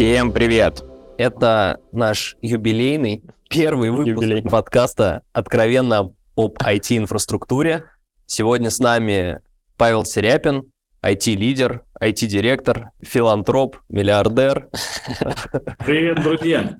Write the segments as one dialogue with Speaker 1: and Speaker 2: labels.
Speaker 1: Всем привет!
Speaker 2: Это наш юбилейный первый выпуск
Speaker 1: Юбилей.
Speaker 2: подкаста «Откровенно об IT-инфраструктуре». Сегодня с нами Павел Серяпин, IT-лидер, IT-директор, филантроп, миллиардер.
Speaker 3: Привет, друзья!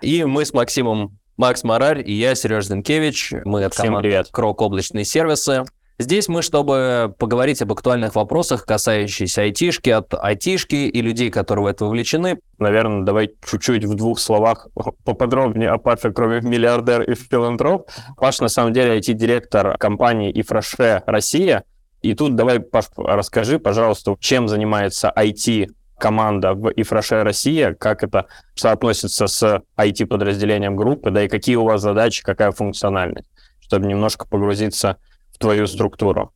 Speaker 2: И мы с Максимом Макс Марарь и я, Сереж Зинкевич. Мы от
Speaker 1: Всем
Speaker 2: команды
Speaker 1: привет.
Speaker 2: Крок облачные сервисы. Здесь мы, чтобы поговорить об актуальных вопросах, касающихся айтишки, от айтишки и людей, которые в это вовлечены.
Speaker 1: Наверное, давай чуть-чуть в двух словах поподробнее о Паше, кроме миллиардер и филантроп. Паш, на самом деле, IT-директор компании Ифраше Россия. И тут давай, Паш, расскажи, пожалуйста, чем занимается IT команда в Ифраше Россия, как это соотносится с IT-подразделением группы, да и какие у вас задачи, какая функциональность, чтобы немножко погрузиться твою структуру.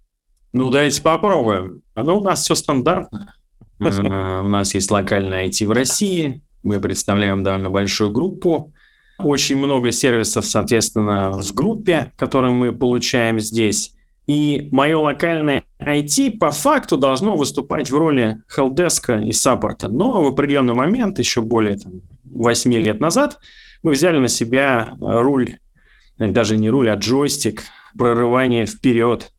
Speaker 3: Ну, давайте попробуем. Ну, у нас все стандартно. Э, У нас есть локальная IT в России. Мы представляем довольно большую группу. Очень много сервисов, соответственно, в группе, которые мы получаем здесь. И мое локальное IT по факту должно выступать в роли хелпдеска и саппорта. Но в определенный момент, еще более там, 8 лет назад, мы взяли на себя руль, даже не руль, а джойстик прорывания вперед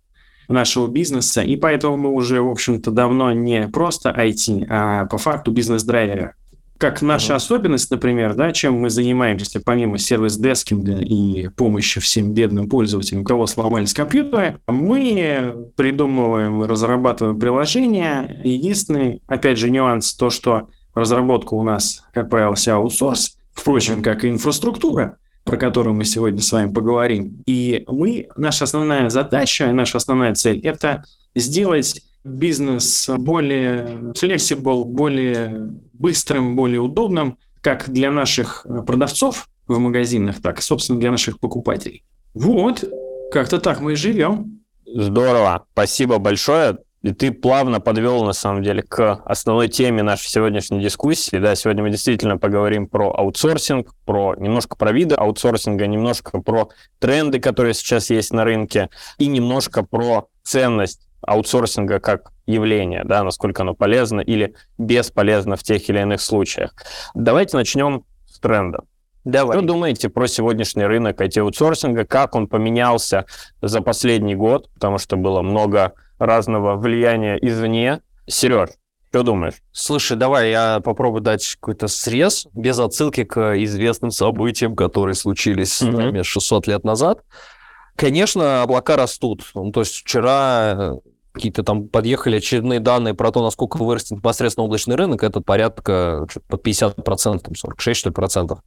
Speaker 3: нашего бизнеса, и поэтому мы уже, в общем-то, давно не просто IT, а по факту бизнес-драйвера. Как наша
Speaker 2: Мгм.
Speaker 3: особенность, например, да, чем мы занимаемся, помимо сервис-дескинга и помощи всем бедным пользователям, у кого сломались компьютеры, мы придумываем и разрабатываем приложения. Единственный, опять же, нюанс то, что разработка у нас, как правило, вся аутсорс, впрочем, как и инфраструктура, про которую мы сегодня с вами поговорим. И мы, наша основная задача, наша основная цель – это сделать бизнес более flexible, более быстрым, более удобным, как для наших э, продавцов в магазинах, так и, собственно, для наших покупателей. Вот, как-то так мы и живем.
Speaker 1: Здорово, спасибо большое. И ты плавно подвел, на самом деле, к основной теме нашей сегодняшней дискуссии. Да, сегодня мы действительно поговорим про аутсорсинг, про немножко про виды аутсорсинга, немножко про тренды, которые сейчас есть на рынке, и немножко про ценность аутсорсинга как явление, да, насколько оно полезно или бесполезно в тех или иных случаях. Давайте начнем с трендов.
Speaker 2: Давай.
Speaker 1: Что думаете про сегодняшний рынок IT-аутсорсинга? Как он поменялся за последний год? Потому что было много разного влияния извне. Сереж, что думаешь?
Speaker 2: Слушай, давай я попробую дать какой-то срез без отсылки к известным событиям, которые случились
Speaker 1: Мгм.
Speaker 2: нами 600 лет назад. Конечно, облака растут. Ну, то есть вчера э, какие-то там подъехали очередные данные про то, насколько вырастет непосредственно облачный рынок. Это порядка что-то под 50%, там 46 что ли, процентов.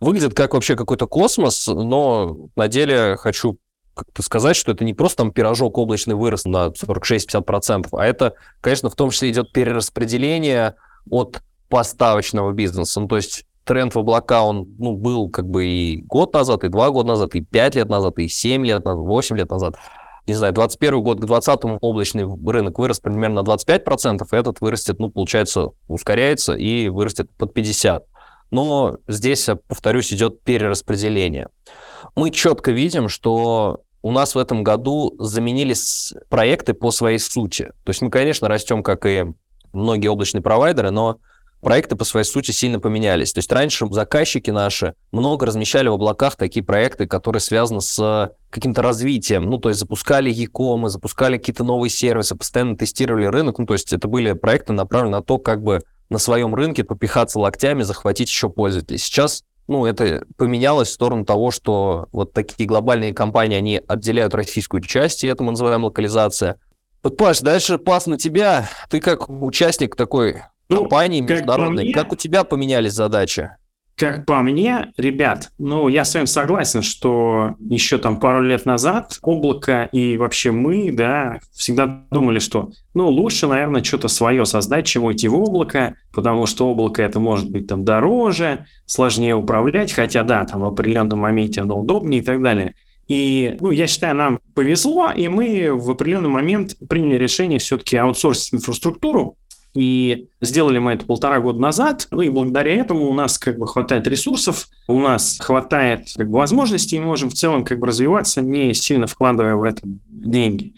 Speaker 2: Выглядит как вообще какой-то космос, но на деле хочу как-то сказать, что это не просто там пирожок облачный вырос на 46-50%, а это, конечно, в том числе идет перераспределение от поставочного бизнеса. Ну, то есть тренд в облака, он ну, был как бы и год назад, и два года назад, и пять лет назад, и семь лет назад, восемь лет назад. Не знаю, 21 год к 20 облачный рынок вырос примерно на 25%, и этот вырастет, ну, получается, ускоряется и вырастет под 50%. Но здесь, повторюсь, идет перераспределение. Мы четко видим, что у нас в этом году заменились проекты по своей сути. То есть мы, конечно, растем, как и многие облачные провайдеры, но проекты по своей сути сильно поменялись. То есть раньше заказчики наши много размещали в облаках такие проекты, которые связаны с каким-то развитием. Ну, то есть запускали e запускали какие-то новые сервисы, постоянно тестировали рынок. Ну, то есть это были проекты, направленные на то, как бы на своем рынке попихаться локтями, захватить еще пользователей. Сейчас ну, это поменялось в сторону того, что вот такие глобальные компании, они отделяют российскую часть, и это мы называем локализация. Вот, Паш, дальше пас на тебя. Ты как участник такой
Speaker 3: Ну,
Speaker 2: компании
Speaker 3: как
Speaker 2: международной,
Speaker 3: мне-
Speaker 2: как у тебя поменялись задачи?
Speaker 3: Как по мне, ребят, ну, я с вами согласен, что еще там пару лет назад облако и вообще мы, да, всегда думали, что, ну, лучше, наверное, что-то свое создать, чем идти в облако, потому что облако это может быть там дороже, сложнее управлять, хотя, да, там в определенном моменте оно удобнее и так далее. И, ну, я считаю, нам повезло, и мы в определенный момент приняли решение все-таки аутсорсить инфраструктуру, и сделали мы это полтора года назад. Ну и благодаря этому у нас как бы хватает ресурсов, у нас хватает как бы возможностей, и мы можем в целом как бы развиваться, не сильно вкладывая в это деньги.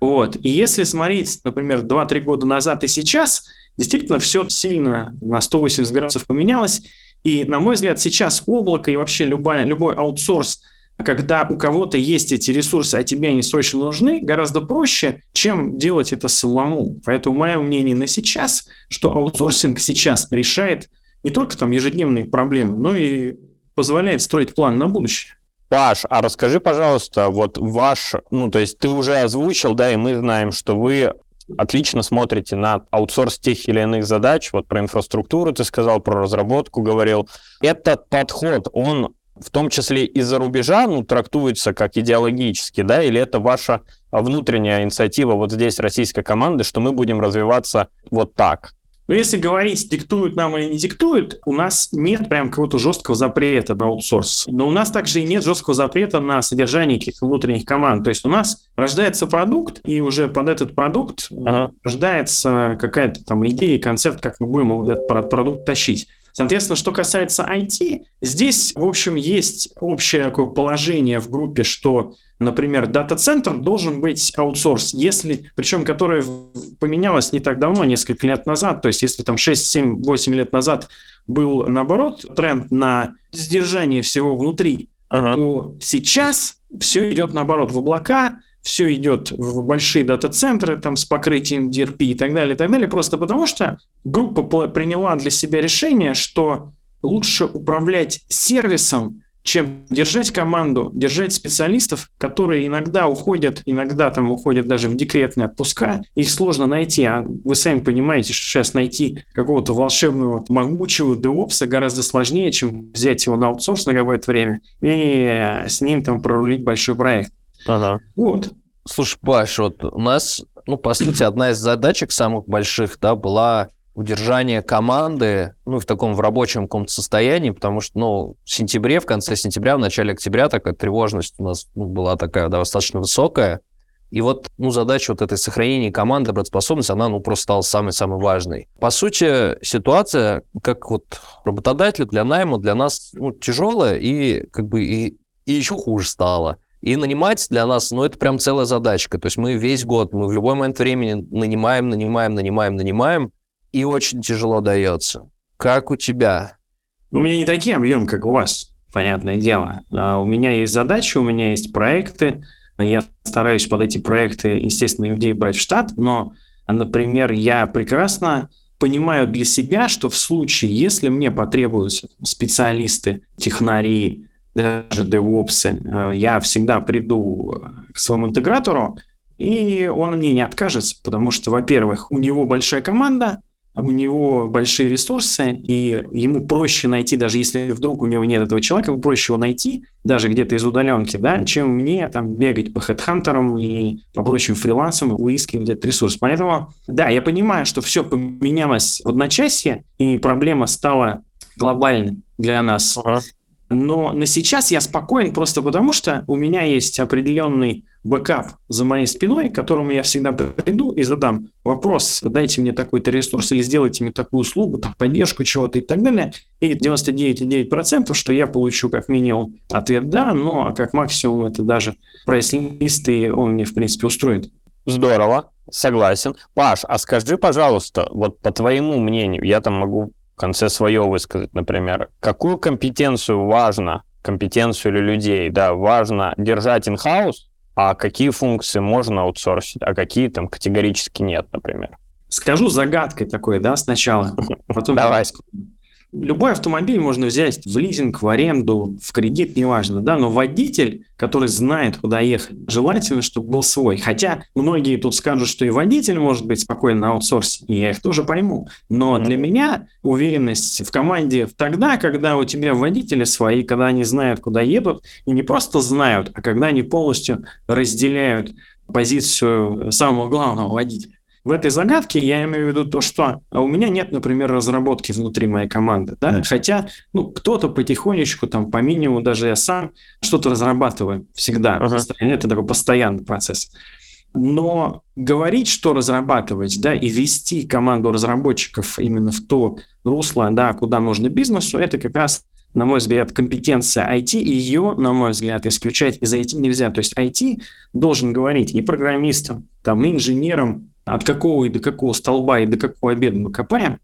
Speaker 3: Вот. И если смотреть, например, 2-3 года назад и сейчас, действительно все сильно на 180 градусов поменялось. И, на мой взгляд, сейчас облако и вообще любая, любой аутсорс, когда у кого-то есть эти ресурсы, а тебе они срочно нужны, гораздо проще, чем делать это самому. Поэтому мое мнение на сейчас, что аутсорсинг сейчас решает не только там ежедневные проблемы, но и позволяет строить план на будущее.
Speaker 1: Паш, а расскажи, пожалуйста, вот ваш, ну, то есть ты уже озвучил, да, и мы знаем, что вы отлично смотрите на аутсорс тех или иных задач, вот про инфраструктуру ты сказал, про разработку говорил. Этот подход, он в том числе из-за рубежа, ну, трактуется как идеологически, да, или это ваша внутренняя инициатива вот здесь российской команды, что мы будем развиваться вот так?
Speaker 3: Но если говорить, диктуют нам или не диктуют, у нас нет прям какого-то жесткого запрета на аутсорс. Но у нас также и нет жесткого запрета на содержание каких-то внутренних команд. То есть у нас рождается продукт, и уже под этот продукт ага. рождается какая-то там идея, концепт, как мы будем этот продукт тащить. Соответственно, что касается IT, здесь, в общем, есть общее такое положение в группе, что, например, дата-центр должен быть аутсорс, если, причем, которое поменялось не так давно, несколько лет назад, то есть если там 6, 7, 8 лет назад был, наоборот, тренд на сдержание всего внутри, ага. то сейчас все идет, наоборот, в облака, все идет в большие дата-центры там, с покрытием DRP и так далее, и так далее, просто потому что группа приняла для себя решение, что лучше управлять сервисом, чем держать команду, держать специалистов, которые иногда уходят, иногда там уходят даже в декретные отпуска, их сложно найти, а вы сами понимаете, что сейчас найти какого-то волшебного, могучего DevOps гораздо сложнее, чем взять его на аутсорс на какое-то время и с ним там прорулить большой проект.
Speaker 2: Ага. Вот. Слушай, Паш, вот у нас, ну, по сути, одна из задачек самых больших, да, была удержание команды, ну, в таком в рабочем каком-то состоянии, потому что, ну, в сентябре, в конце сентября, в начале октября такая тревожность у нас ну, была такая да, достаточно высокая. И вот, ну, задача вот этой сохранения команды, работоспособности, она, ну, просто стала самой-самой важной. По сути, ситуация, как вот работодатель для найма для нас, ну, тяжелая и, как бы, и, и еще хуже стала. И нанимать для нас, ну, это прям целая задачка. То есть мы весь год, мы в любой момент времени нанимаем, нанимаем, нанимаем, нанимаем, и очень тяжело дается. Как у тебя?
Speaker 3: У меня не такие объемы, как у вас, понятное дело. А у меня есть задачи, у меня есть проекты. Я стараюсь под эти проекты, естественно, людей брать в штат, но, например, я прекрасно понимаю для себя, что в случае, если мне потребуются специалисты, технари, даже DevOps, э, я всегда приду к своему интегратору, и он мне не откажется, потому что, во-первых, у него большая команда, у него большие ресурсы, и ему проще найти, даже если вдруг у него нет этого человека, ему проще его найти, даже где-то из удаленки, да, чем мне там бегать по хедхантерам и по прочим фрилансам и выискивать этот ресурс. Поэтому, да, я понимаю, что все поменялось в одночасье, и проблема стала глобальной для нас. Ага. Но на сейчас я спокоен просто потому, что у меня есть определенный бэкап за моей спиной, к которому я всегда приду и задам вопрос, дайте мне такой-то ресурс или сделайте мне такую услугу, там, поддержку чего-то и так далее. И 99,9% что я получу как минимум ответ «да», но как максимум это даже прайс-лист, и он мне, в принципе, устроит.
Speaker 1: Здорово, согласен. Паш, а скажи, пожалуйста, вот по твоему мнению, я там могу в конце свое высказать, например, какую компетенцию важно, компетенцию или людей, да, важно держать in-house, а какие функции можно аутсорсить, а какие там категорически нет, например.
Speaker 3: Скажу загадкой такой, да, сначала.
Speaker 1: Потом Давай.
Speaker 3: Любой автомобиль можно взять в лизинг, в аренду, в кредит, неважно, да, но водитель, который знает, куда ехать, желательно, чтобы был свой. Хотя многие тут скажут, что и водитель может быть спокойно на аутсорсе, и я их тоже пойму. Но для меня уверенность в команде тогда, когда у тебя водители свои, когда они знают, куда едут, и не просто знают, а когда они полностью разделяют позицию самого главного водителя в этой загадке я имею в виду то, что у меня нет, например, разработки внутри моей команды, да, да. хотя, ну, кто-то потихонечку, там, по минимуму, даже я сам что-то разрабатываю всегда, ага. это такой постоянный процесс. Но говорить, что разрабатывать, да, и вести команду разработчиков именно в то русло, да, куда нужно бизнесу, это как раз на мой взгляд, компетенция IT, и ее, на мой взгляд, исключать из IT нельзя. То есть IT должен говорить и программистам, там, и инженерам, от какого и до какого столба и до какого обеда мы копаем.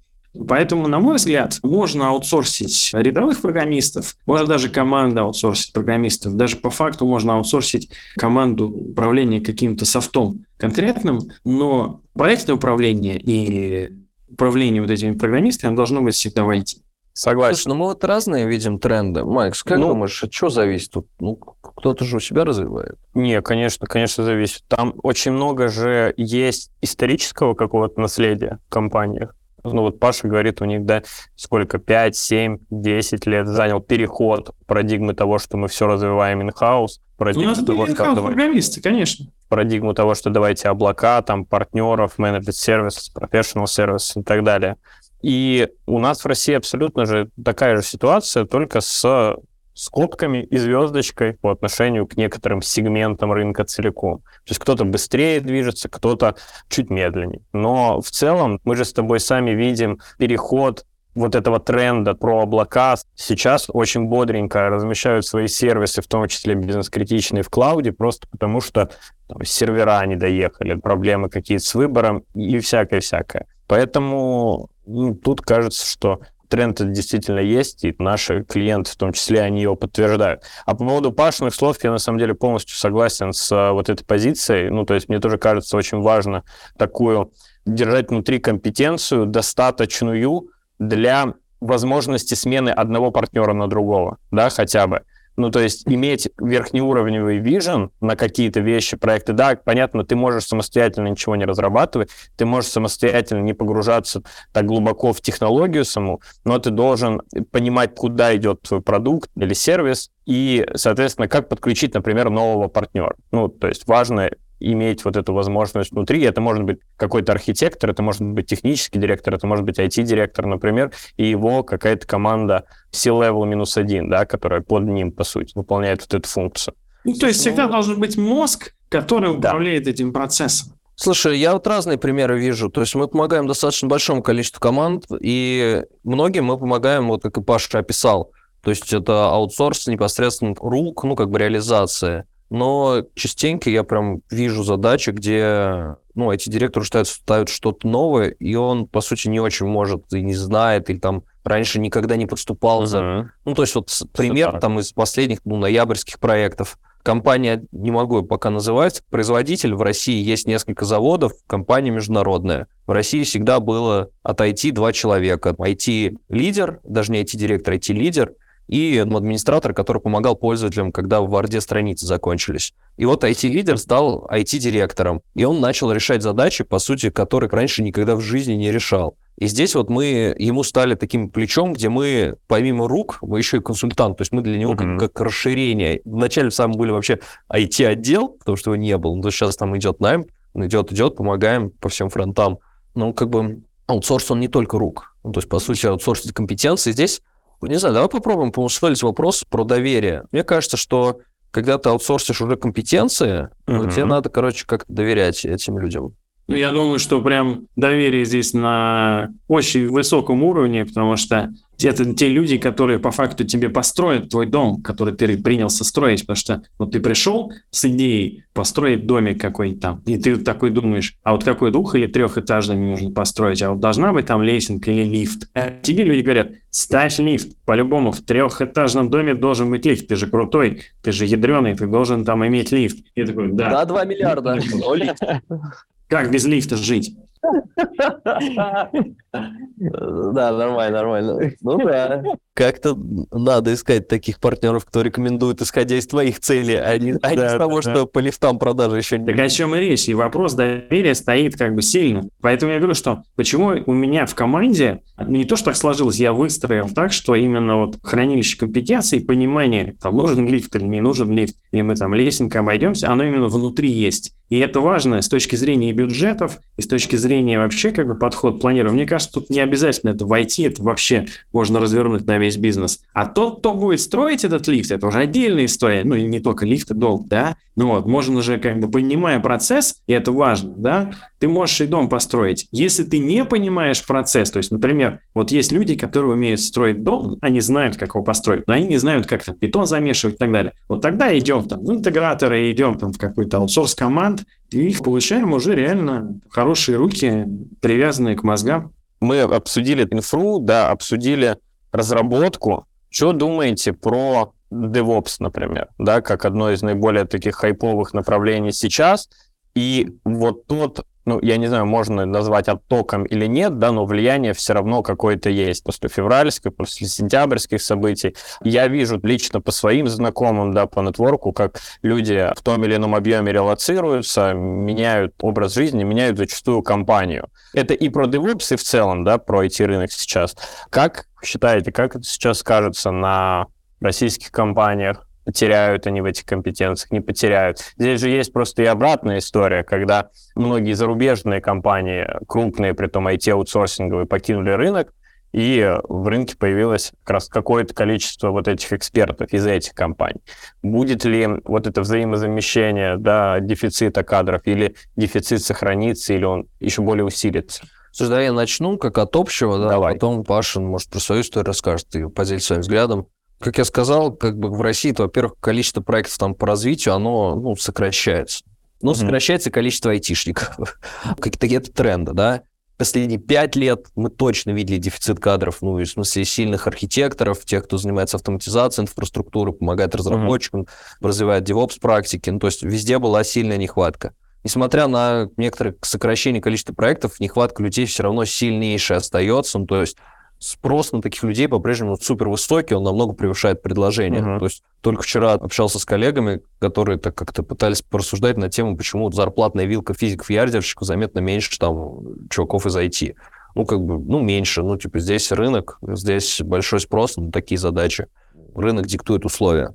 Speaker 3: Поэтому, на мой взгляд, можно аутсорсить рядовых программистов, можно даже команду аутсорсить программистов, даже по факту можно аутсорсить команду управления каким-то софтом конкретным, но проектное управление и управление вот этими программистами должно быть всегда в.
Speaker 2: Согласен. Слушай, ну мы вот разные видим тренды. Макс, как ну, думаешь, от чего зависит? Тут, ну, кто-то же у себя развивает.
Speaker 1: Не, конечно, конечно, зависит. Там очень много же есть исторического какого-то наследия в компаниях. Ну вот Паша говорит, у них, да, сколько, 5, 7, 10 лет занял переход парадигмы того, что мы все развиваем in-house.
Speaker 3: Парадигму у нас того, что программисты, конечно.
Speaker 1: Парадигму того, что давайте облака, там, партнеров, менеджер сервис, профессионал сервис и так далее. И у нас в России абсолютно же такая же ситуация, только с скобками и звездочкой по отношению к некоторым сегментам рынка целиком. То есть кто-то быстрее движется, кто-то чуть медленнее. Но в целом мы же с тобой сами видим переход вот этого тренда про облака сейчас очень бодренько размещают свои сервисы, в том числе бизнес-критичные в клауде, просто потому что там, сервера не доехали, проблемы какие-то с выбором и всякое-всякое. Поэтому ну, тут кажется, что тренд действительно есть, и наши клиенты в том числе, они его подтверждают. А по поводу Пашиных слов я на самом деле полностью согласен с а, вот этой позицией. Ну, то есть мне тоже кажется очень важно такую держать внутри компетенцию достаточную для возможности смены одного партнера на другого, да, хотя бы. Ну, то есть иметь верхнеуровневый вижен на какие-то вещи, проекты, да, понятно, ты можешь самостоятельно ничего не разрабатывать, ты можешь самостоятельно не погружаться так глубоко в технологию саму, но ты должен понимать, куда идет твой продукт или сервис, и, соответственно, как подключить, например, нового партнера. Ну, то есть важно иметь вот эту возможность внутри. Это может быть какой-то архитектор, это может быть технический директор, это может быть IT-директор, например, и его какая-то команда C-level минус один, да, которая под ним, по сути, выполняет вот эту функцию.
Speaker 3: Ну, то есть всегда должен быть мозг, который управляет да. этим процессом.
Speaker 2: Слушай, я вот разные примеры вижу. То есть мы помогаем достаточно большому количеству команд, и многим мы помогаем, вот как и Паша описал. То есть это аутсорс непосредственно рук, ну, как бы реализация но частенько я прям вижу задачи, где ну, эти директоры ставят, ставят что-то новое, и он, по сути, не очень может и не знает, или там раньше никогда не подступал uh-huh. за... Ну, то есть вот пример там из последних, ну, ноябрьских проектов. Компания, не могу пока называть, производитель, в России есть несколько заводов, компания международная. В России всегда было от IT два человека. IT-лидер, даже не IT-директор, IT-лидер, и администратор, который помогал пользователям, когда в Варде страницы закончились. И вот IT-лидер стал IT-директором, и он начал решать задачи, по сути, которые раньше никогда в жизни не решал. И здесь вот мы ему стали таким плечом, где мы, помимо рук, мы еще и консультант, то есть мы для него mm-hmm. как, как расширение. Вначале сами были вообще IT-отдел, потому что его не было, но сейчас там идет найм, идет, идет, помогаем по всем фронтам. Ну, как бы аутсорс, он не только рук. Ну, то есть, по сути, аутсорсить компетенции здесь не знаю, давай попробуем помыслить вопрос про доверие. Мне кажется, что когда ты аутсорсишь уже компетенции, uh-huh. тебе надо, короче, как-то доверять этим людям.
Speaker 3: Ну, я думаю, что прям доверие здесь на очень высоком уровне, потому что это те люди, которые по факту тебе построят твой дом, который ты принялся строить, потому что вот ты пришел с идеей построить домик какой-нибудь там, и ты такой думаешь, а вот какой двух- или трехэтажный мне нужно построить, а вот должна быть там лесенка или лифт. А тебе люди говорят, ставь лифт, по-любому в трехэтажном доме должен быть лифт, ты же крутой, ты же ядреный, ты должен там иметь лифт.
Speaker 2: Я такой, да. Да, 2 миллиарда.
Speaker 3: Как без лифта жить?
Speaker 2: Да, нормально, нормально. Ну да. Как-то надо искать таких партнеров, кто рекомендует, исходя из твоих целей, а не, а да, из того, да. что по лифтам продажи еще не...
Speaker 3: Так о чем и речь. И вопрос доверия стоит как бы сильно. Поэтому я говорю, что почему у меня в команде не то, что так сложилось, я выстроил так, что именно вот хранилище компетенций, понимание, там нужен лифт или не нужен лифт, и мы там лесенка обойдемся, оно именно внутри есть. И это важно с точки зрения бюджетов, и с точки зрения вообще как бы подход планирования. Мне кажется, тут не обязательно это войти, это вообще можно развернуть на весь бизнес. А тот, кто будет строить этот лифт, это уже отдельная история. Ну, и не только лифт, и долг, да. Ну вот, можно же как бы понимая процесс, и это важно, да, ты можешь и дом построить. Если ты не понимаешь процесс, то есть, например, вот есть люди, которые умеют строить дом, они знают, как его построить, но они не знают, как там бетон замешивать и так далее. Вот тогда идем там в интеграторы, идем там в какой-то аутсорс команд, и получаем уже реально хорошие руки, привязанные к мозгам.
Speaker 1: Мы обсудили инфру, да, обсудили разработку. Что думаете про DevOps, например, да, как одно из наиболее таких хайповых направлений сейчас? И вот тот ну, я не знаю, можно назвать оттоком или нет, да, но влияние все равно какое-то есть после февральских, после сентябрьских событий. Я вижу лично по своим знакомым, да, по нетворку, как люди в том или ином объеме релацируются, меняют образ жизни, меняют зачастую компанию. Это и про DevOps, и в целом, да, про IT-рынок сейчас. Как считаете, как это сейчас скажется на российских компаниях? Потеряют они в этих компетенциях, не потеряют. Здесь же есть просто и обратная история, когда многие зарубежные компании, крупные, при том IT-аутсорсинговые, покинули рынок, и в рынке появилось как раз какое-то количество вот этих экспертов из этих компаний. Будет ли вот это взаимозамещение, да, дефицита кадров, или дефицит сохранится, или он еще более усилится?
Speaker 2: Слушай, да, я начну как от общего, да, Давай. потом Пашин, может, про свою историю расскажет и поделится своим взглядом. Как я сказал, как бы в России, то, во-первых, количество проектов там по развитию, оно ну, сокращается. Но mm-hmm. сокращается количество айтишников. Какие-то тренды, да. Последние пять лет мы точно видели дефицит кадров, ну, в смысле, сильных архитекторов, тех, кто занимается автоматизацией инфраструктуры, помогает разработчикам, mm-hmm. развивает DevOps практики. Ну, то есть везде была сильная нехватка. Несмотря на некоторые сокращение количества проектов, нехватка людей все равно сильнейшая остается. Ну, то есть спрос на таких людей по-прежнему супер высокий, он намного превышает предложение. Uh-huh. То есть только вчера общался с коллегами, которые так как-то пытались порассуждать на тему, почему зарплатная вилка физиков и ядерщиков заметно меньше там чуваков из IT. Ну, как бы, ну, меньше. Ну, типа, здесь рынок, здесь большой спрос на такие задачи. Рынок диктует условия.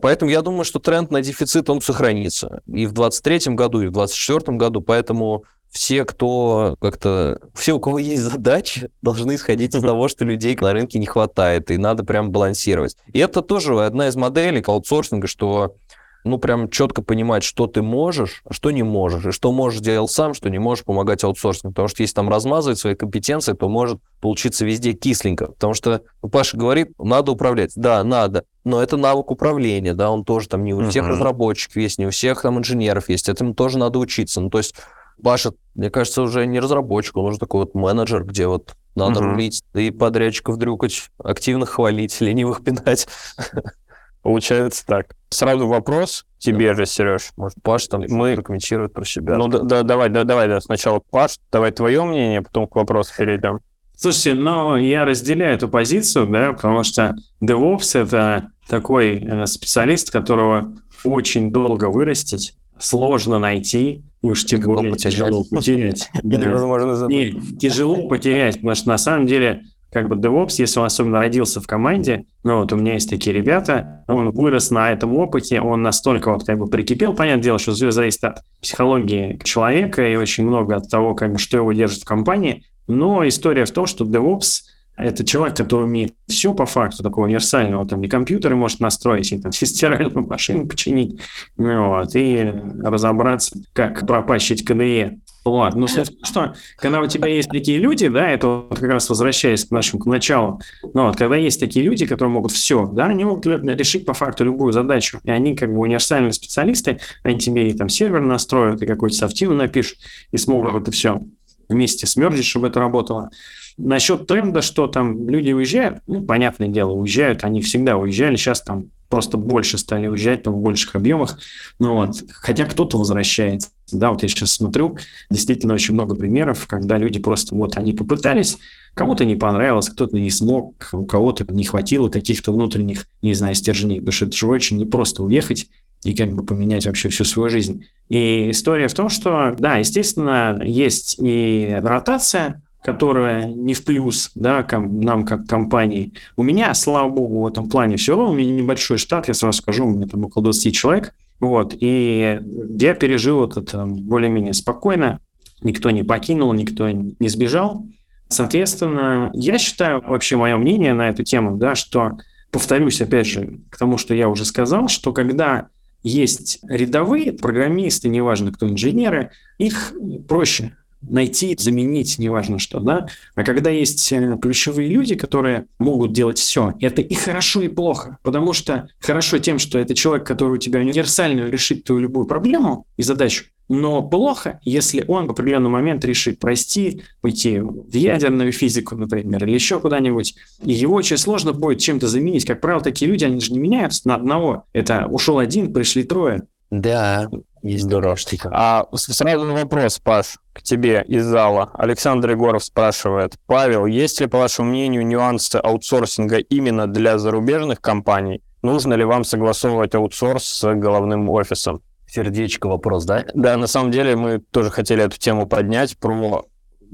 Speaker 2: Поэтому я думаю, что тренд на дефицит, он сохранится и в 2023 году, и в 2024 году. Поэтому все, кто как-то... Все, у кого есть задачи, должны исходить из того, что людей на рынке не хватает, и надо прям балансировать. И это тоже одна из моделей аутсорсинга, что ну, прям четко понимать, что ты можешь, а что не можешь, и что можешь делать сам, что не можешь помогать аутсорсингу. Потому что если там размазывать свои компетенции, то может получиться везде кисленько. Потому что ну, Паша говорит, надо управлять. Да, надо. Но это навык управления, да, он тоже там не у всех uh-huh. разработчиков есть, не у всех там инженеров есть. Этому тоже надо учиться. Ну, то есть Паша, мне кажется, уже не разработчик, он уже такой вот менеджер, где вот надо угу. рулить и подрядчиков дрюкать, активно хвалить, ленивых пинать.
Speaker 1: Получается так. Сразу вопрос тебе да. же, Сереж.
Speaker 2: Может, Паш там мы прокомментирует про себя.
Speaker 1: Ну, да, да, давай, да, давай, да, сначала Паш, давай твое мнение, потом к вопросу перейдем.
Speaker 3: Слушайте, ну, я разделяю эту позицию, да, потому что DevOps — это такой э, специалист, которого очень долго вырастить, сложно найти, уж тем более тяжело потерять. Невозможно Нет, тяжело потерять, потому что на самом деле как бы DevOps, если он особенно родился в команде, ну вот у меня есть такие ребята, он вырос на этом опыте, он настолько вот как бы прикипел, понятное дело, что все зависит от психологии человека и очень много от того, как что его держит в компании, но история в том, что DevOps это человек, который умеет все по факту, такого универсального, там, и компьютеры может настроить, и там, стиральную машину починить, вот, и разобраться, как пропащить КДЕ. Вот. Ну, что, когда у тебя есть такие люди, да, это вот как раз возвращаясь к нашему к началу, ну, вот, когда есть такие люди, которые могут все, да, они могут решить по факту любую задачу, и они как бы универсальные специалисты, они тебе и там сервер настроят, и какой-то софтину напишут, и смогут это все вместе смерзить, чтобы это работало. Насчет тренда, что там люди уезжают, ну, понятное дело, уезжают, они всегда уезжали, сейчас там просто больше стали уезжать, там в больших объемах, ну вот, хотя кто-то возвращается, да, вот я сейчас смотрю, действительно очень много примеров, когда люди просто, вот, они попытались, кому-то не понравилось, кто-то не смог, у кого-то не хватило каких-то внутренних, не знаю, стержней, потому что это же очень непросто уехать, и как бы поменять вообще всю свою жизнь. И история в том, что, да, естественно, есть и ротация, которая не в плюс да, ком, нам как компании. У меня, слава богу, в этом плане все равно, у меня небольшой штат, я сразу скажу, у меня там около 20 человек, вот, и я пережил это более-менее спокойно, никто не покинул, никто не сбежал. Соответственно, я считаю, вообще мое мнение на эту тему, да, что, повторюсь опять же к тому, что я уже сказал, что когда есть рядовые программисты, неважно кто инженеры, их проще найти, заменить, неважно что, да. А когда есть э, ключевые люди, которые могут делать все, это и хорошо, и плохо. Потому что хорошо тем, что это человек, который у тебя универсально решит твою любую проблему и задачу, но плохо, если он в определенный момент решит прости, уйти в ядерную физику, например, или еще куда-нибудь. И его очень сложно будет чем-то заменить. Как правило, такие люди, они же не меняются на одного. Это ушел один, пришли трое.
Speaker 2: Да, есть
Speaker 1: дорожка. А сразу вопрос, Паш, к тебе из зала. Александр Егоров спрашивает. Павел, есть ли, по вашему мнению, нюансы аутсорсинга именно для зарубежных компаний? Нужно ли вам согласовывать аутсорс с головным офисом?
Speaker 2: Сердечко вопрос, да?
Speaker 1: Да, на самом деле мы тоже хотели эту тему поднять про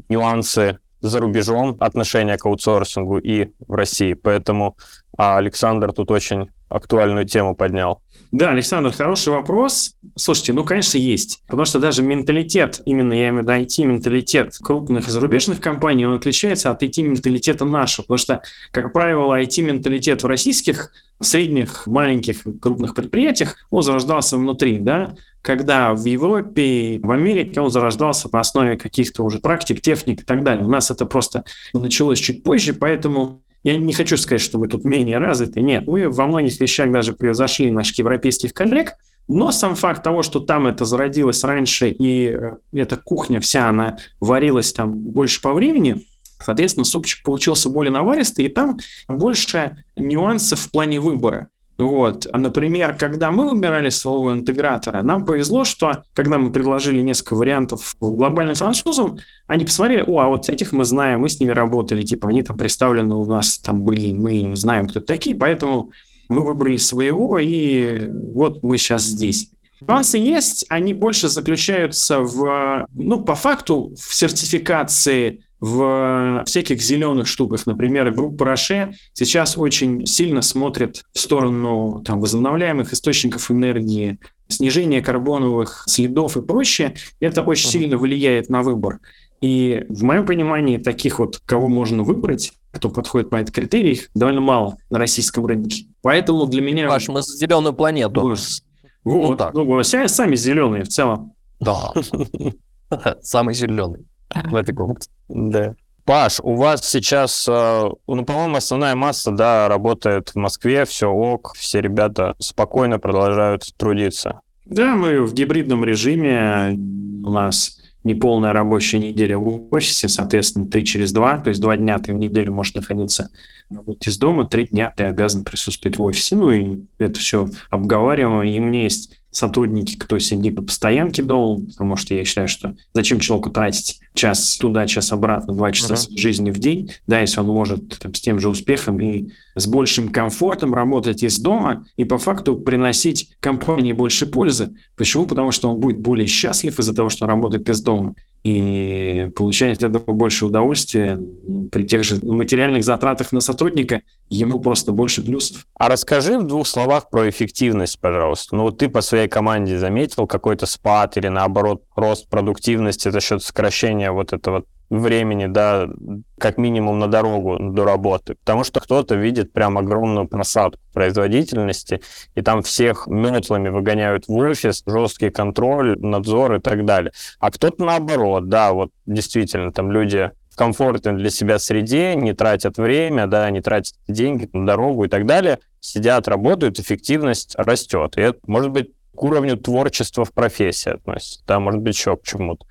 Speaker 1: нюансы за рубежом отношения к аутсорсингу и в России. Поэтому а Александр тут очень актуальную тему поднял.
Speaker 3: Да, Александр, хороший вопрос. Слушайте, ну, конечно, есть. Потому что даже менталитет, именно я имею в виду IT-менталитет крупных зарубежных компаний, он отличается от IT-менталитета нашего. Потому что, как правило, IT-менталитет в российских средних, маленьких, крупных предприятиях, он зарождался внутри, да, когда в Европе, в Америке он зарождался по основе каких-то уже практик, техник и так далее. У нас это просто началось чуть позже, поэтому я не хочу сказать, что мы тут менее развиты. Нет, мы во многих вещах даже превзошли наших европейских коллег, но сам факт того, что там это зародилось раньше, и э, эта кухня вся, она варилась там больше по времени, соответственно, супчик получился более наваристый, и там больше нюансов в плане выбора. Вот. А, например, когда мы выбирали своего интегратора, нам повезло, что когда мы предложили несколько вариантов глобальным французам, они посмотрели, о, а вот этих мы знаем, мы с ними работали, типа они там представлены у нас там были, мы знаем, кто такие, поэтому мы выбрали своего, и вот мы сейчас здесь. Нюансы есть, они больше заключаются в, ну, по факту, в сертификации в всяких зеленых штуках. Например, группа Роше сейчас очень сильно смотрит в сторону там, возобновляемых источников энергии, снижения карбоновых следов и прочее. Это очень сильно влияет на выбор. И в моем понимании таких вот, кого можно выбрать, кто подходит по этим критериям, довольно мало на российском рынке. Поэтому для меня...
Speaker 2: Паш, мы зеленую планету.
Speaker 3: Вот, ну, так. ну, сами зеленые в целом.
Speaker 2: Да. Самый зеленый в этой комнате.
Speaker 1: Да. Паш, у вас сейчас, э, ну, по-моему, основная масса, да, работает в Москве, все ок, все ребята спокойно продолжают трудиться.
Speaker 3: Да, мы в гибридном режиме, у нас неполная рабочая неделя в офисе, соответственно, три через два, то есть два дня ты в неделю можешь находиться работать из дома, три дня ты обязан присутствовать в офисе, ну и это все обговариваем, и у меня есть сотрудники, кто сидит на постоянке дома, потому что я считаю, что зачем человеку тратить час туда, час обратно, два часа uh-huh. жизни в день, да, если он может там, с тем же успехом и с большим комфортом работать из дома и по факту приносить компании больше пользы. Почему? Потому что он будет более счастлив из-за того, что он работает из дома и получает от этого больше удовольствия при тех же материальных затратах на сотрудника, ему просто больше плюсов.
Speaker 1: А расскажи в двух словах про эффективность, пожалуйста. Ну, вот ты по своей команде заметил какой-то спад или, наоборот, рост продуктивности за счет сокращения вот этого времени, да, как минимум на дорогу до работы. Потому что кто-то видит прям огромную просадку производительности, и там всех метлами выгоняют в офис, жесткий контроль, надзор и так далее. А кто-то наоборот, да, вот действительно, там люди в комфортной для себя среде, не тратят время, да, не тратят деньги на дорогу и так далее, сидят, работают, эффективность растет. И это, может быть, к уровню творчества в профессии относится, да, может быть, еще к чему-то.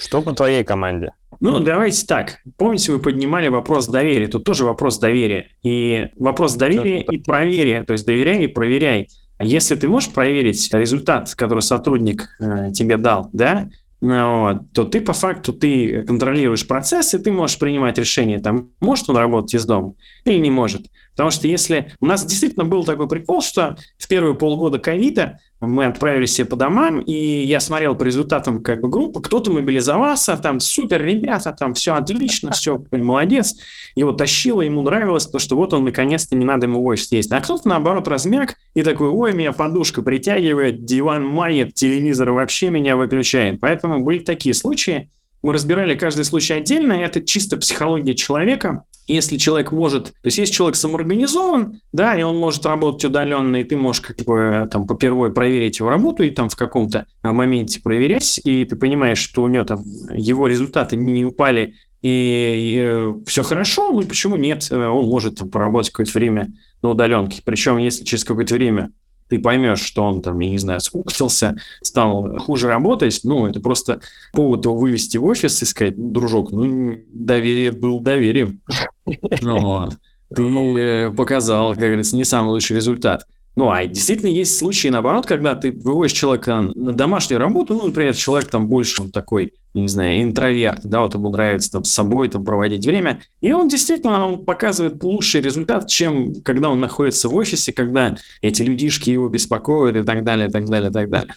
Speaker 1: Что по твоей команде?
Speaker 3: Ну, давайте так. Помните, вы поднимали вопрос доверия. Тут тоже вопрос доверия. И вопрос доверия и проверия. То есть доверяй и проверяй. А если ты можешь проверить результат, который сотрудник э, тебе дал, да, ну вот, то ты по факту ты контролируешь процесс, и ты можешь принимать решение, там, может он работать из дома или не может. Потому что если... У нас действительно был такой прикол, что в первые полгода ковида мы отправились все по домам, и я смотрел по результатам как бы группы, кто-то мобилизовался, там супер, ребята, там все отлично, все, молодец, его тащило, ему нравилось, то что вот он наконец-то не надо ему в офис есть. А кто-то наоборот размяк и такой, ой, меня подушка притягивает, диван мает, телевизор вообще меня выключает. Поэтому были такие случаи, мы разбирали каждый случай отдельно, и это чисто психология человека, если человек может, то есть если человек самоорганизован, да, и он может работать удаленно, и ты можешь как бы там по первой проверить его работу и там в каком-то моменте проверять, и ты понимаешь, что у него там его результаты не упали и, и э, все хорошо, ну почему нет? Он может там, поработать какое-то время на удаленке. Причем, если через какое-то время ты поймешь, что он там, я не знаю, скуксился, стал хуже работать, ну, это просто повод его вывести в офис и сказать, дружок, ну, доверие был доверием. Ну, ты э, показал, как говорится, не самый лучший результат. Ну, а действительно есть случаи, наоборот, когда ты выводишь человека на домашнюю работу, ну, например, человек там больше он такой, не знаю, интроверт, да, вот ему нравится там с собой там проводить время, и он действительно он показывает лучший результат, чем когда он находится в офисе, когда эти людишки его беспокоят и так далее, и так далее, и так далее.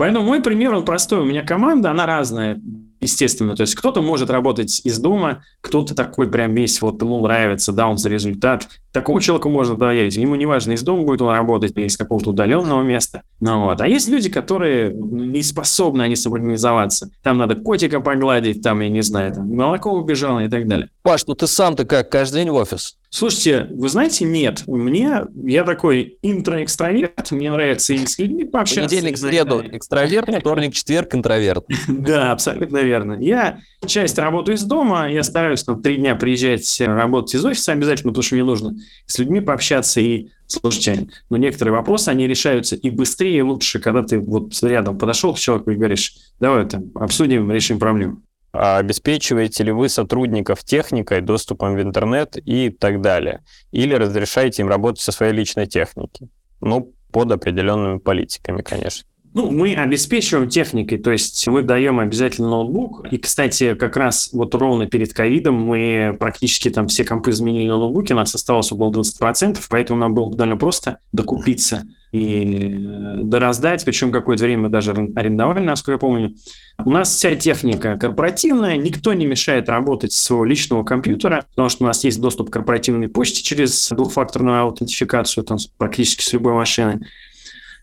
Speaker 3: Поэтому мой пример, он простой. У меня команда, она разная, естественно. То есть кто-то может работать из дома, кто-то такой прям весь, вот ему нравится, да, он за результат. Такому человеку можно доверить. Ему не важно, из дома будет он работать или из какого-то удаленного места. Ну, вот. А есть люди, которые не способны они самоорганизоваться. Там надо котика погладить, там, я не знаю, там, молоко убежало и так далее.
Speaker 2: Паш, ну ты сам-то как, каждый день в офис?
Speaker 3: Слушайте, вы знаете, нет. Мне, я такой интроэкстраверт, мне нравится и с людьми пообщаться.
Speaker 2: Понедельник, среду экстраверт, вторник, четверг интроверт.
Speaker 3: Да, абсолютно верно. Я часть работаю из дома, я стараюсь там три дня приезжать работать из офиса обязательно, потому что мне нужно с людьми пообщаться и Слушайте, но некоторые вопросы, они решаются и быстрее, и лучше, когда ты вот рядом подошел к человеку и говоришь, давай там обсудим, решим проблему.
Speaker 1: А обеспечиваете ли вы сотрудников техникой, доступом в интернет и так далее? Или разрешаете им работать со своей личной техникой? Ну, под определенными политиками, конечно.
Speaker 3: Ну, мы обеспечиваем техникой, то есть мы даем обязательно ноутбук. И, кстати, как раз вот ровно перед ковидом мы практически там все компы изменили на ноутбуки, у нас осталось около 20%, поэтому нам было довольно просто докупиться и э, дораздать, причем какое-то время мы даже арендовали, насколько я помню. У нас вся техника корпоративная, никто не мешает работать с своего личного компьютера, потому что у нас есть доступ к корпоративной почте через двухфакторную аутентификацию там, практически с любой машины.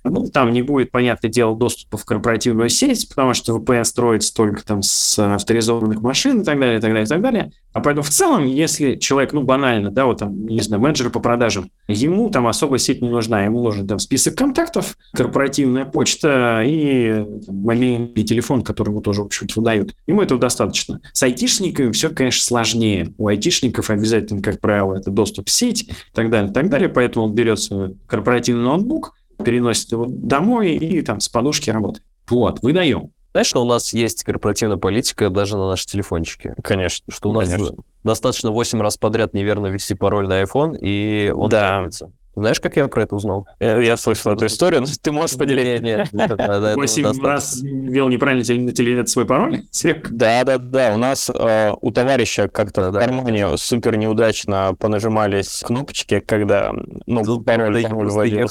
Speaker 3: Ну, там не будет, понятное дело, доступа в корпоративную сеть, потому что VPN строится только там с авторизованных машин и так далее, и так далее, и так далее. А поэтому в целом, если человек, ну, банально, да, вот там, не знаю, менеджер по продажам, ему там особая сеть не нужна, ему нужен там список контактов, корпоративная почта и там, мобильный телефон, который ему тоже, в общем-то, выдают. Ему этого достаточно. С айтишниками все, конечно, сложнее. У айтишников обязательно, как правило, это доступ в сеть и так далее, и так далее. Поэтому он берет свой корпоративный ноутбук, переносит его домой и там с подушки работает. Вот, выдаем.
Speaker 2: Знаешь, что у нас есть корпоративная политика даже на наши телефончики?
Speaker 1: Конечно.
Speaker 2: Что у нас
Speaker 1: конечно.
Speaker 2: достаточно 8 раз подряд неверно ввести пароль на iPhone, и он
Speaker 1: да.
Speaker 2: требуется. Знаешь, как я про это узнал?
Speaker 1: Я, я слышал эту историю, но ты можешь поделиться?
Speaker 2: Нет, нет.
Speaker 3: Восемь раз ввел неправильно теле свой пароль?
Speaker 1: Да, да, да. У нас э, у товарища как-то в кармане супер неудачно понажимались кнопочки, когда ну, пароль, пароль вводил.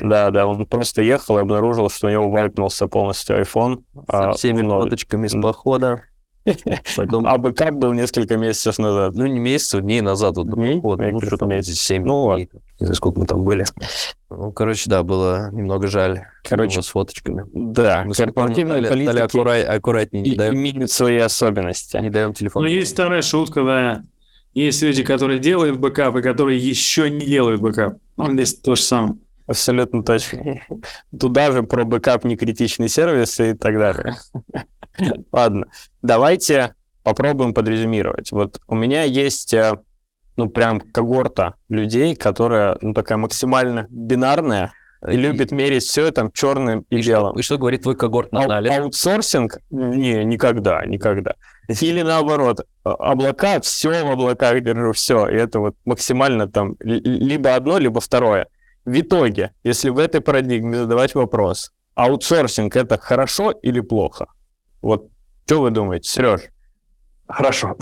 Speaker 1: Да, да, он просто ехал и обнаружил, что у него вайпнулся полностью iPhone.
Speaker 2: Со всеми фоточками с похода.
Speaker 1: Потом... А бэкап был несколько месяцев назад.
Speaker 2: Ну, не месяцев, дней назад. Вот,
Speaker 1: дней?
Speaker 2: Вот, ну, что там,
Speaker 1: месяц.
Speaker 2: 7
Speaker 1: ну,
Speaker 2: дней. Не знаю, сколько мы там были. Ну, короче, да, было немного жаль.
Speaker 1: Короче,
Speaker 2: с фоточками.
Speaker 1: Да,
Speaker 2: мы корпоративная
Speaker 1: политика
Speaker 2: аккура... аккуратнее.
Speaker 1: Не даем... имеют свои особенности.
Speaker 2: Не даем телефон.
Speaker 3: Ну, есть вторая шутка, да. Есть люди, которые делают бэкап, и которые еще не делают бэкап. Он здесь то же самое.
Speaker 1: Абсолютно точно. Туда же про бэкап не критичный сервис и так далее. Ладно, давайте попробуем подрезюмировать. Вот у меня есть, э, ну, прям когорта людей, которая, ну, такая максимально бинарная, и любит мерить все там черным и,
Speaker 2: и
Speaker 1: белым.
Speaker 2: Что, и что говорит твой когорт на
Speaker 1: а, Аутсорсинг? Не, никогда, никогда. Или наоборот, а, облака, все в облаках держу, все. И это вот максимально там либо одно, либо второе. В итоге, если в этой парадигме задавать вопрос, аутсорсинг это хорошо или плохо? Вот что вы думаете, Сереж?
Speaker 2: Хорошо.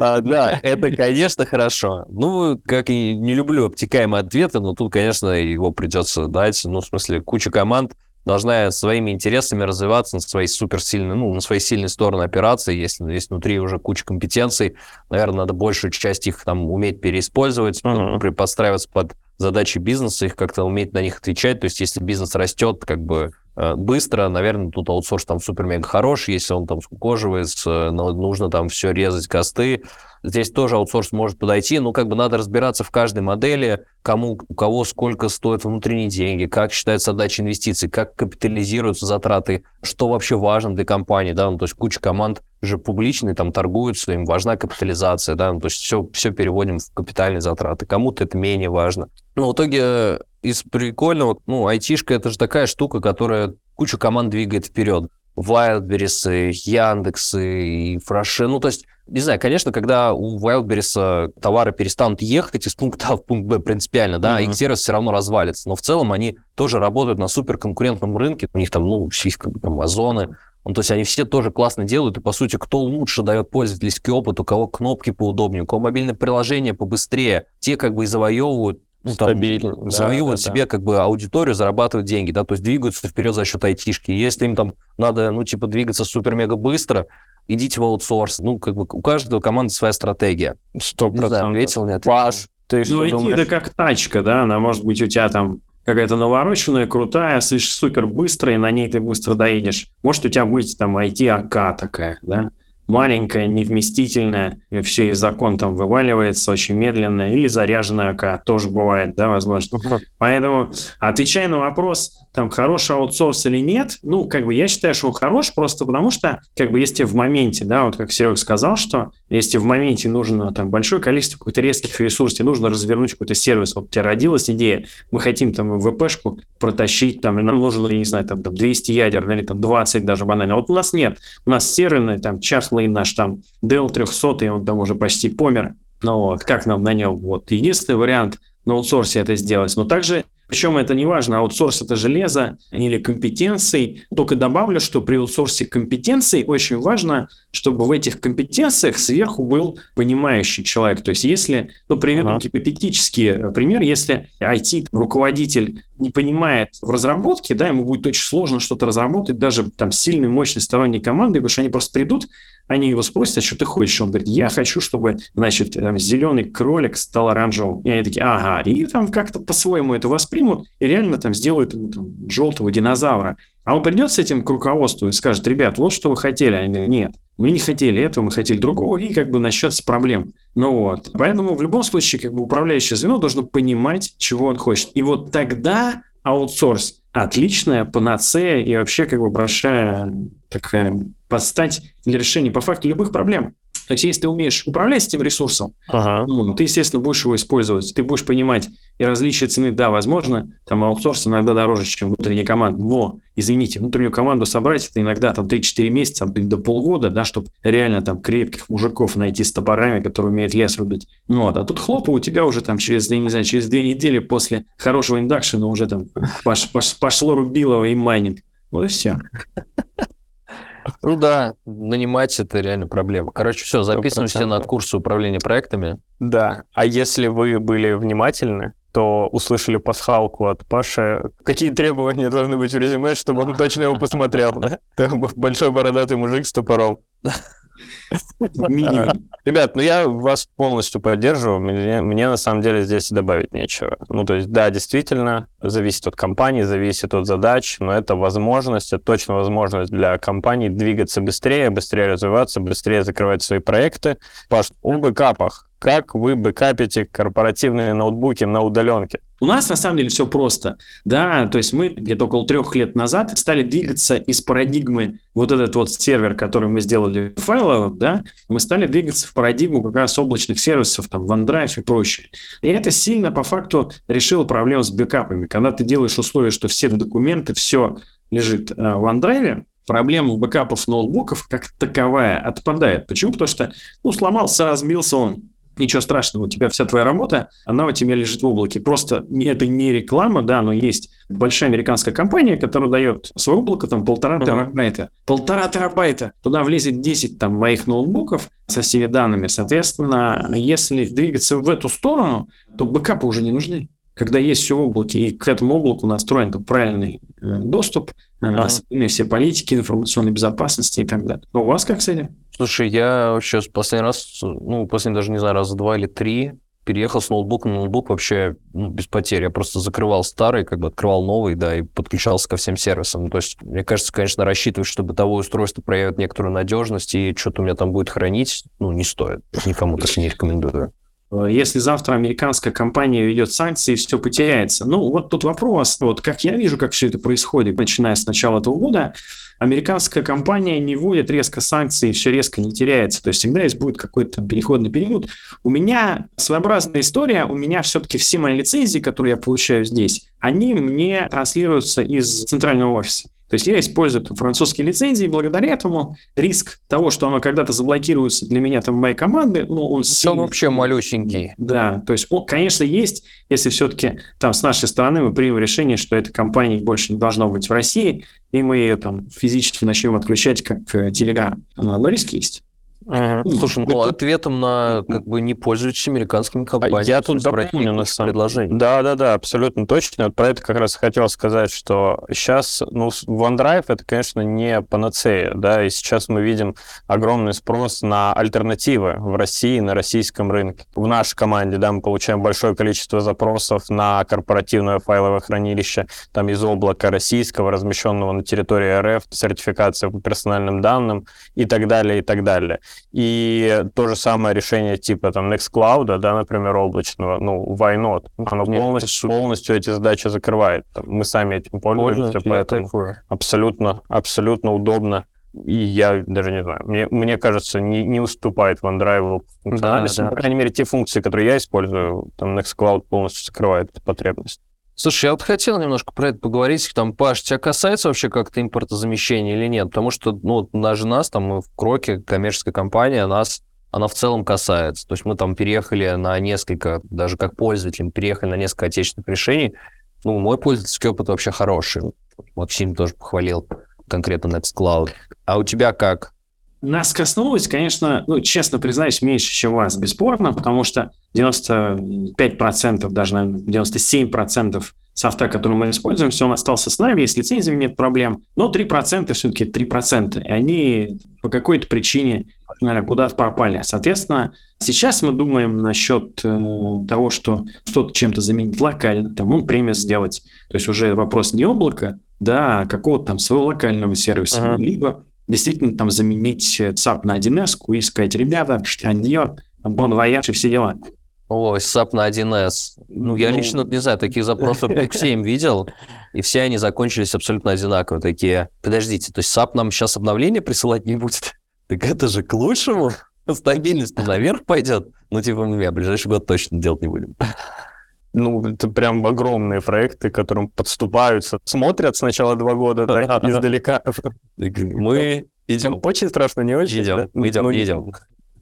Speaker 2: а, да, это, конечно, хорошо. Ну, как и не люблю обтекаемые ответы, но тут, конечно, его придется дать. Ну, в смысле, куча команд должна своими интересами развиваться на своей суперсильной, ну, на своей сильной стороны операции. Если есть внутри уже куча компетенций, наверное, надо большую часть их там уметь переиспользовать, uh-huh. подстраиваться под задачи бизнеса, их как-то уметь на них отвечать. То есть, если бизнес растет, как бы Э, быстро, наверное, тут аутсорс там супер-мега хорош, если он там скукоживается, нужно там все резать косты. Здесь тоже аутсорс может подойти, но как бы надо разбираться в каждой модели, кому, у кого сколько стоят внутренние деньги, как считается отдача инвестиций, как капитализируются затраты, что вообще важно для компании, да, ну, то есть куча команд же публичные, там торгуются, им важна капитализация, да, ну, то есть все, все переводим в капитальные затраты, кому-то это менее важно. Но в итоге из прикольного, ну, айтишка это же такая штука, которая кучу команд двигает вперед. Wildberries, Яндекс и Фраше. Ну, то есть, не знаю, конечно, когда у Wildberries товары перестанут ехать из пункта А в пункт Б принципиально, да, mm-hmm. их сервис все равно развалится. Но в целом они тоже работают на суперконкурентном рынке. У них там, ну, есть как бы там озоны, ну, то есть они все тоже классно делают, и, по сути, кто лучше дает пользовательский опыт, у кого кнопки поудобнее, у кого мобильное приложение побыстрее, те как бы и завоевывают ну, там, Стабильно. завоевывают да, себе да. как бы аудиторию, зарабатывают деньги, да, то есть двигаются вперед за счет айтишки. Если им там надо, ну, типа, двигаться супер-мега быстро, идите в аутсорс. Ну, как бы у каждого команды своя стратегия.
Speaker 1: Сто процентов.
Speaker 2: Ответил, нет?
Speaker 3: Паш, ты что ну, думаешь? это как тачка, да, она может быть у тебя там какая-то навороченная, крутая, супер быстрая, и на ней ты быстро доедешь. Может у тебя быть там IT-АК такая, да? Маленькая, невместительная, и все, и закон там вываливается очень медленно, или заряженная АК, тоже бывает, да, возможно. Поэтому, отвечая на вопрос, там, хороший аутсорс или нет, ну, как бы я считаю, что он хорош просто потому, что, как бы, если в моменте, да, вот как Серег сказал, что если в моменте нужно там большое количество каких-то резких ресурсов, тебе нужно развернуть какой-то сервис, вот у тебя родилась идея, мы хотим там ВПшку протащить, там, нам нужно, я не знаю, там, там 200 ядер, или там 20 даже банально, а вот у нас нет, у нас серверный, там, час Lane наш там Dell 300, и он там уже почти помер. Ну вот, как нам на нем? Вот, единственный вариант на аутсорсе это сделать. Но также причем это не важно, аутсорс это железо или компетенции. Только добавлю, что при аутсорсе компетенций очень важно, чтобы в этих компетенциях сверху был понимающий человек. То есть если, ну, пример, ага. гипотетический пример, если IT-руководитель не понимает в разработке, да, ему будет очень сложно что-то разработать, даже там сильной, мощной сторонней команды, потому что они просто придут, они его спросят, а что ты хочешь? Он говорит, я хочу, чтобы, значит, там, зеленый кролик стал оранжевым. И они такие, ага, и там как-то по-своему это воспримут, и реально там сделают там, желтого динозавра. А он придет с этим к руководству и скажет, ребят, вот что вы хотели. Они говорят, нет, мы не хотели этого, мы хотели другого, и как бы насчет проблем. Ну вот. Поэтому в любом случае, как бы управляющее звено должно понимать, чего он хочет. И вот тогда аутсорс отличная панацея и вообще как бы большая такая подстать для решения по факту любых проблем. То есть, если ты умеешь управлять этим ресурсом, ага. ну, ты, естественно, будешь его использовать, ты будешь понимать и различия цены, да, возможно, там аутсорс иногда дороже, чем внутренняя команда, но, извините, внутреннюю команду собрать, это иногда там 3-4 месяца, до полгода, да, чтобы реально там крепких мужиков найти с топорами, которые умеют лес рубить. Ну, вот, а тут хлопа у тебя уже там через, не знаю, через две недели после хорошего индакшена уже там пош, пош, пошло рубилово и майнинг. Вот и все.
Speaker 2: Ну да, нанимать это реально проблема. Короче, все, записываемся на курсы управления проектами.
Speaker 1: Да, а если вы были внимательны, то услышали пасхалку от Паши. Какие требования должны быть в резюме, чтобы он точно его посмотрел? Большой бородатый мужик с топором. Ребят, ну я вас полностью поддерживаю. Мне, мне на самом деле здесь добавить нечего. Ну, то есть, да, действительно, зависит от компании, зависит от задач, но это возможность, это точно возможность для компаний двигаться быстрее, быстрее развиваться, быстрее закрывать свои проекты. Паш, о бэкапах как вы бэкапите корпоративные ноутбуки на удаленке?
Speaker 3: У нас на самом деле все просто. Да, то есть мы где-то около трех лет назад стали двигаться из парадигмы вот этот вот сервер, который мы сделали файловым, да, мы стали двигаться в парадигму как раз облачных сервисов, там, OneDrive и прочее. И это сильно по факту решило проблему с бэкапами. Когда ты делаешь условие, что все документы, все лежит э, в OneDrive, проблема бэкапов ноутбуков как таковая отпадает. Почему? Потому что, ну, сломался, разбился он, ничего страшного, у тебя вся твоя работа, она у тебя лежит в облаке. Просто это не реклама, да, но есть большая американская компания, которая дает свое облако, там, полтора uh-huh. терабайта. Полтора терабайта. Туда влезет 10 там моих ноутбуков со всеми данными. Соответственно, если двигаться в эту сторону, то бэкапы уже не нужны когда есть все в облаке, и к этому облаку настроен правильный э, доступ, uh-huh. все политики информационной безопасности и так далее. Но у вас как с этим?
Speaker 2: Слушай, я вообще последний раз, ну, последний даже, не знаю, раз два или три переехал с ноутбука на ноутбук вообще ну, без потерь. Я просто закрывал старый, как бы открывал новый, да, и подключался ко всем сервисам. Ну, то есть, мне кажется, конечно, рассчитывать, что бытовое устройство проявит некоторую надежность и что-то у меня там будет хранить, ну, не стоит. Никому так не рекомендую.
Speaker 3: Если завтра американская компания ведет санкции, все потеряется. Ну, вот тут вопрос. Вот как я вижу, как все это происходит, начиная с начала этого года, американская компания не вводит резко санкции, все резко не теряется. То есть всегда есть будет какой-то переходный период. У меня своеобразная история. У меня все-таки все мои лицензии, которые я получаю здесь, они мне транслируются из центрального офиса. То есть я использую французские лицензии, и благодаря этому риск того, что оно когда-то заблокируется для меня, там, моей команды, ну, он...
Speaker 2: Он вообще малюсенький.
Speaker 3: Да, то есть, он, конечно, есть, если все-таки там с нашей стороны мы примем решение, что эта компания больше не должна быть в России, и мы ее там физически начнем отключать, как Telegram. Но риски есть.
Speaker 2: Ага. Слушай, ну ответом на как бы не пользующиеся американскими компаниями.
Speaker 1: Я тут дополню на самом предложение. Да, да, да, абсолютно точно. Вот про это как раз хотел сказать, что сейчас, ну, OneDrive это, конечно, не панацея, да, и сейчас мы видим огромный спрос на альтернативы в России, на российском рынке. В нашей команде, да, мы получаем большое количество запросов на корпоративное файловое хранилище, там из облака российского, размещенного на территории РФ, сертификация по персональным данным и так далее, и так далее. И то же самое решение типа там Nextcloud, да, например, облачного, ну, why not? Оно Нет, полностью, полностью эти задачи закрывает. Мы сами этим пользуемся, поэтому абсолютно, абсолютно удобно. И я даже не знаю, мне, мне кажется, не, не уступает OneDrive функциональности. Да, да. По крайней мере, те функции, которые я использую, там Nextcloud полностью закрывает потребность.
Speaker 2: Слушай, я вот хотел немножко про это поговорить. Там, Паш, тебя касается вообще как-то импортозамещения или нет? Потому что, ну, даже нас, там, мы в Кроке, коммерческая компания, нас она в целом касается. То есть мы там переехали на несколько, даже как пользователь, переехали на несколько отечественных решений. Ну, мой пользовательский опыт вообще хороший. Максим тоже похвалил конкретно Nextcloud. А у тебя как?
Speaker 3: Нас коснулось, конечно, ну, честно признаюсь, меньше, чем вас, бесспорно, потому что 95%, даже, наверное, 97% софта, который мы используем, все, он остался с нами, с лицензиями нет проблем, но 3% все-таки 3%, и они по какой-то причине, наверное, куда-то пропали. Соответственно, сейчас мы думаем насчет э, того, что что-то чем-то заменить локально, там, он премис сделать. То есть уже вопрос не облака, да, а какого-то там своего локального сервиса, uh-huh. либо действительно там заменить SAP на 1С и сказать, ребята, аньо, бон вояж и все дела.
Speaker 2: Ой, SAP на 1С. Ну, я ну, лично, не знаю, таких запросов как 7 видел, и все они закончились абсолютно одинаково. Такие, подождите, то есть SAP нам сейчас обновление присылать не будет? Так это же к лучшему. Стабильность наверх пойдет. Ну, типа, мы ближайший год точно делать не будем.
Speaker 1: Ну, это прям огромные проекты, к которым подступаются, смотрят сначала два года, так, издалека.
Speaker 2: Мы идем.
Speaker 1: Очень страшно, не очень?
Speaker 2: Идем, да? идем, ну, идем.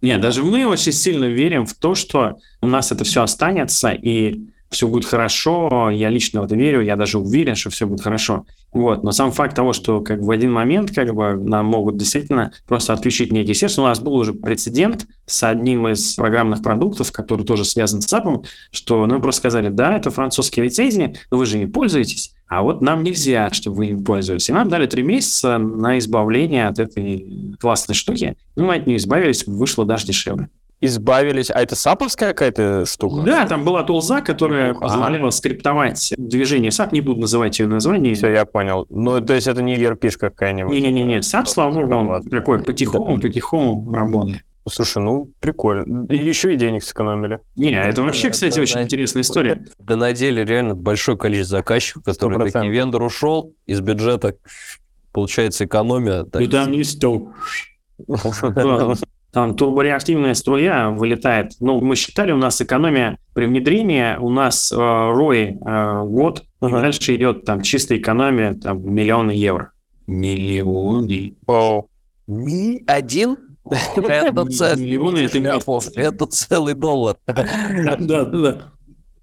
Speaker 3: Нет, даже мы очень сильно верим в то, что у нас это все останется, и все будет хорошо, я лично в это верю, я даже уверен, что все будет хорошо. Вот. Но сам факт того, что как бы, в один момент как бы, нам могут действительно просто отключить некий сервис. У нас был уже прецедент с одним из программных продуктов, который тоже связан с SAP, что нам просто сказали, да, это французские лицензии, но вы же не пользуетесь, а вот нам нельзя, чтобы вы им пользовались. И нам дали три месяца на избавление от этой классной штуки. Ну, мы от нее избавились, вышло даже дешевле
Speaker 1: избавились. А это саповская какая-то штука?
Speaker 3: Да, там была тулза, которая позволяла скриптовать движение SAP. Не буду называть ее название.
Speaker 1: Все, я понял. Ну, то есть это не ERP какая-нибудь?
Speaker 3: Не-не-не, SAP, слава богу, он такой потихоньку работает.
Speaker 1: Слушай, ну, прикольно. И еще и денег сэкономили.
Speaker 3: Не, это вообще, кстати, очень интересная история.
Speaker 2: Да на деле реально большое количество заказчиков, которые такие, вендор ушел из бюджета, получается экономия.
Speaker 3: И там не стол там турбореактивная струя вылетает. Ну, мы считали, у нас экономия при внедрении, у нас э, ROI э, год, uh-huh. дальше идет там чистая экономия, там миллионы евро.
Speaker 2: Миллионы. Вау. Ми один? Это Это целый доллар.
Speaker 3: Да, да.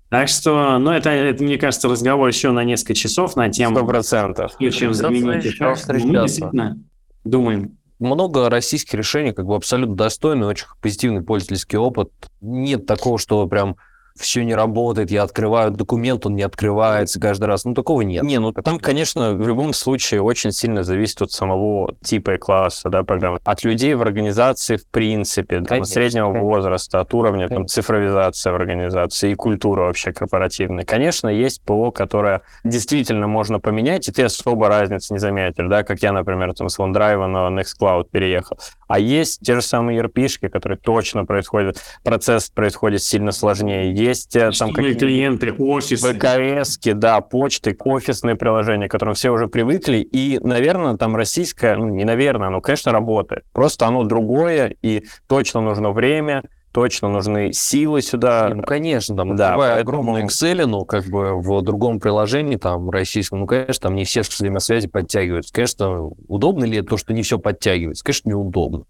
Speaker 3: Так что, ну, это, это, мне кажется, разговор еще на несколько часов на тему...
Speaker 1: Сто процентов.
Speaker 3: Чем заменить. Мы действительно думаем,
Speaker 2: много российских решений как бы абсолютно достойный, очень позитивный пользовательский опыт. Нет такого, что прям все не работает, я открываю документ, он не открывается каждый раз. Ну, такого нет.
Speaker 1: Не, ну там, конечно, в любом случае очень сильно зависит от самого типа и класса, да, программы. От людей в организации в принципе, от среднего конечно. возраста, от уровня там, цифровизации в организации и культуры вообще корпоративной. Конечно, есть ПО, которое действительно можно поменять, и ты особо разницы не заметишь, да, как я, например, там с OneDrive на Nextcloud переехал. А есть те же самые ERP-шки, которые точно происходят, процесс происходит сильно сложнее. Есть э, там
Speaker 3: какие клиенты, офисы.
Speaker 1: ВКС, да, почты, офисные приложения, к которым все уже привыкли. И, наверное, там российское, ну, не наверное, оно, конечно, работает. Просто оно другое, и точно нужно время, точно нужны силы сюда.
Speaker 2: Ну, конечно, там, да, поэтому... огромный Excel, ну, как бы в другом приложении, там, российском, ну, конечно, там не все взаимосвязи подтягиваются. Конечно, удобно ли то, что не все подтягивается? Конечно, неудобно.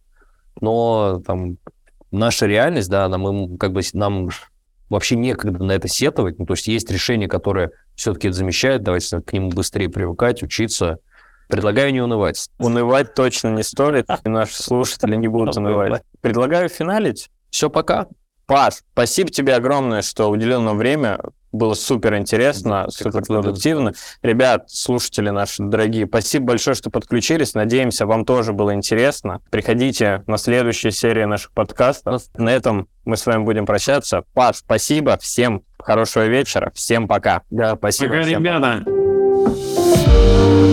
Speaker 2: Но там наша реальность, да, нам, как бы, нам вообще некогда на это сетовать. Ну, то есть есть решения, которые все-таки это замещают, давайте к нему быстрее привыкать, учиться. Предлагаю не унывать.
Speaker 1: Унывать точно не стоит, и наши слушатели не будут унывать. Предлагаю финалить.
Speaker 2: Все, пока.
Speaker 1: Паш, спасибо тебе огромное, что уделил нам время. Было супер интересно, супер продуктивно. Ребят, слушатели наши дорогие, спасибо большое, что подключились. Надеемся, вам тоже было интересно. Приходите на следующие серии наших подкастов. На этом мы с вами будем прощаться. Паш, спасибо. Всем хорошего вечера. Всем пока.
Speaker 3: Да, спасибо. Пока,
Speaker 1: всем
Speaker 3: ребята. Пока.